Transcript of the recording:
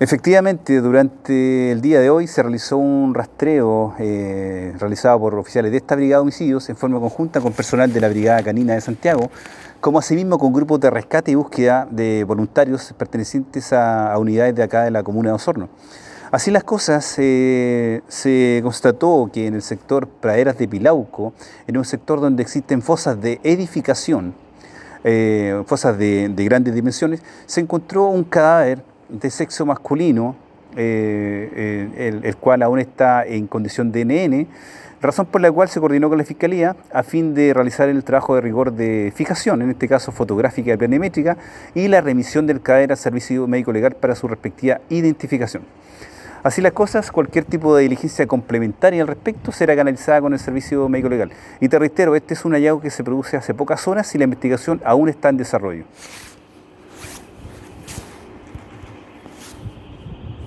Efectivamente, durante el día de hoy se realizó un rastreo eh, realizado por oficiales de esta Brigada de Homicidios en forma conjunta con personal de la Brigada Canina de Santiago, como asimismo con grupos de rescate y búsqueda de voluntarios pertenecientes a, unidades de acá de la comuna de Osorno. Así las cosas, eh, se constató que en el sector Praderas de Pilauco, en un sector donde existen fosas de edificación, eh, fosas de grandes dimensiones, se encontró un cadáver de sexo masculino, eh, eh, el, cual aún está en condición de NN, razón por la cual se coordinó con la Fiscalía a fin de realizar el trabajo de rigor de fijación, en este caso fotográfica y planimétrica, y la remisión del cadáver al servicio médico legal para su respectiva identificación. Así las cosas, cualquier tipo de diligencia complementaria al respecto será canalizada con el servicio médico legal. Y te reitero, este es un hallazgo que se produce hace pocas horas y la investigación aún está en desarrollo.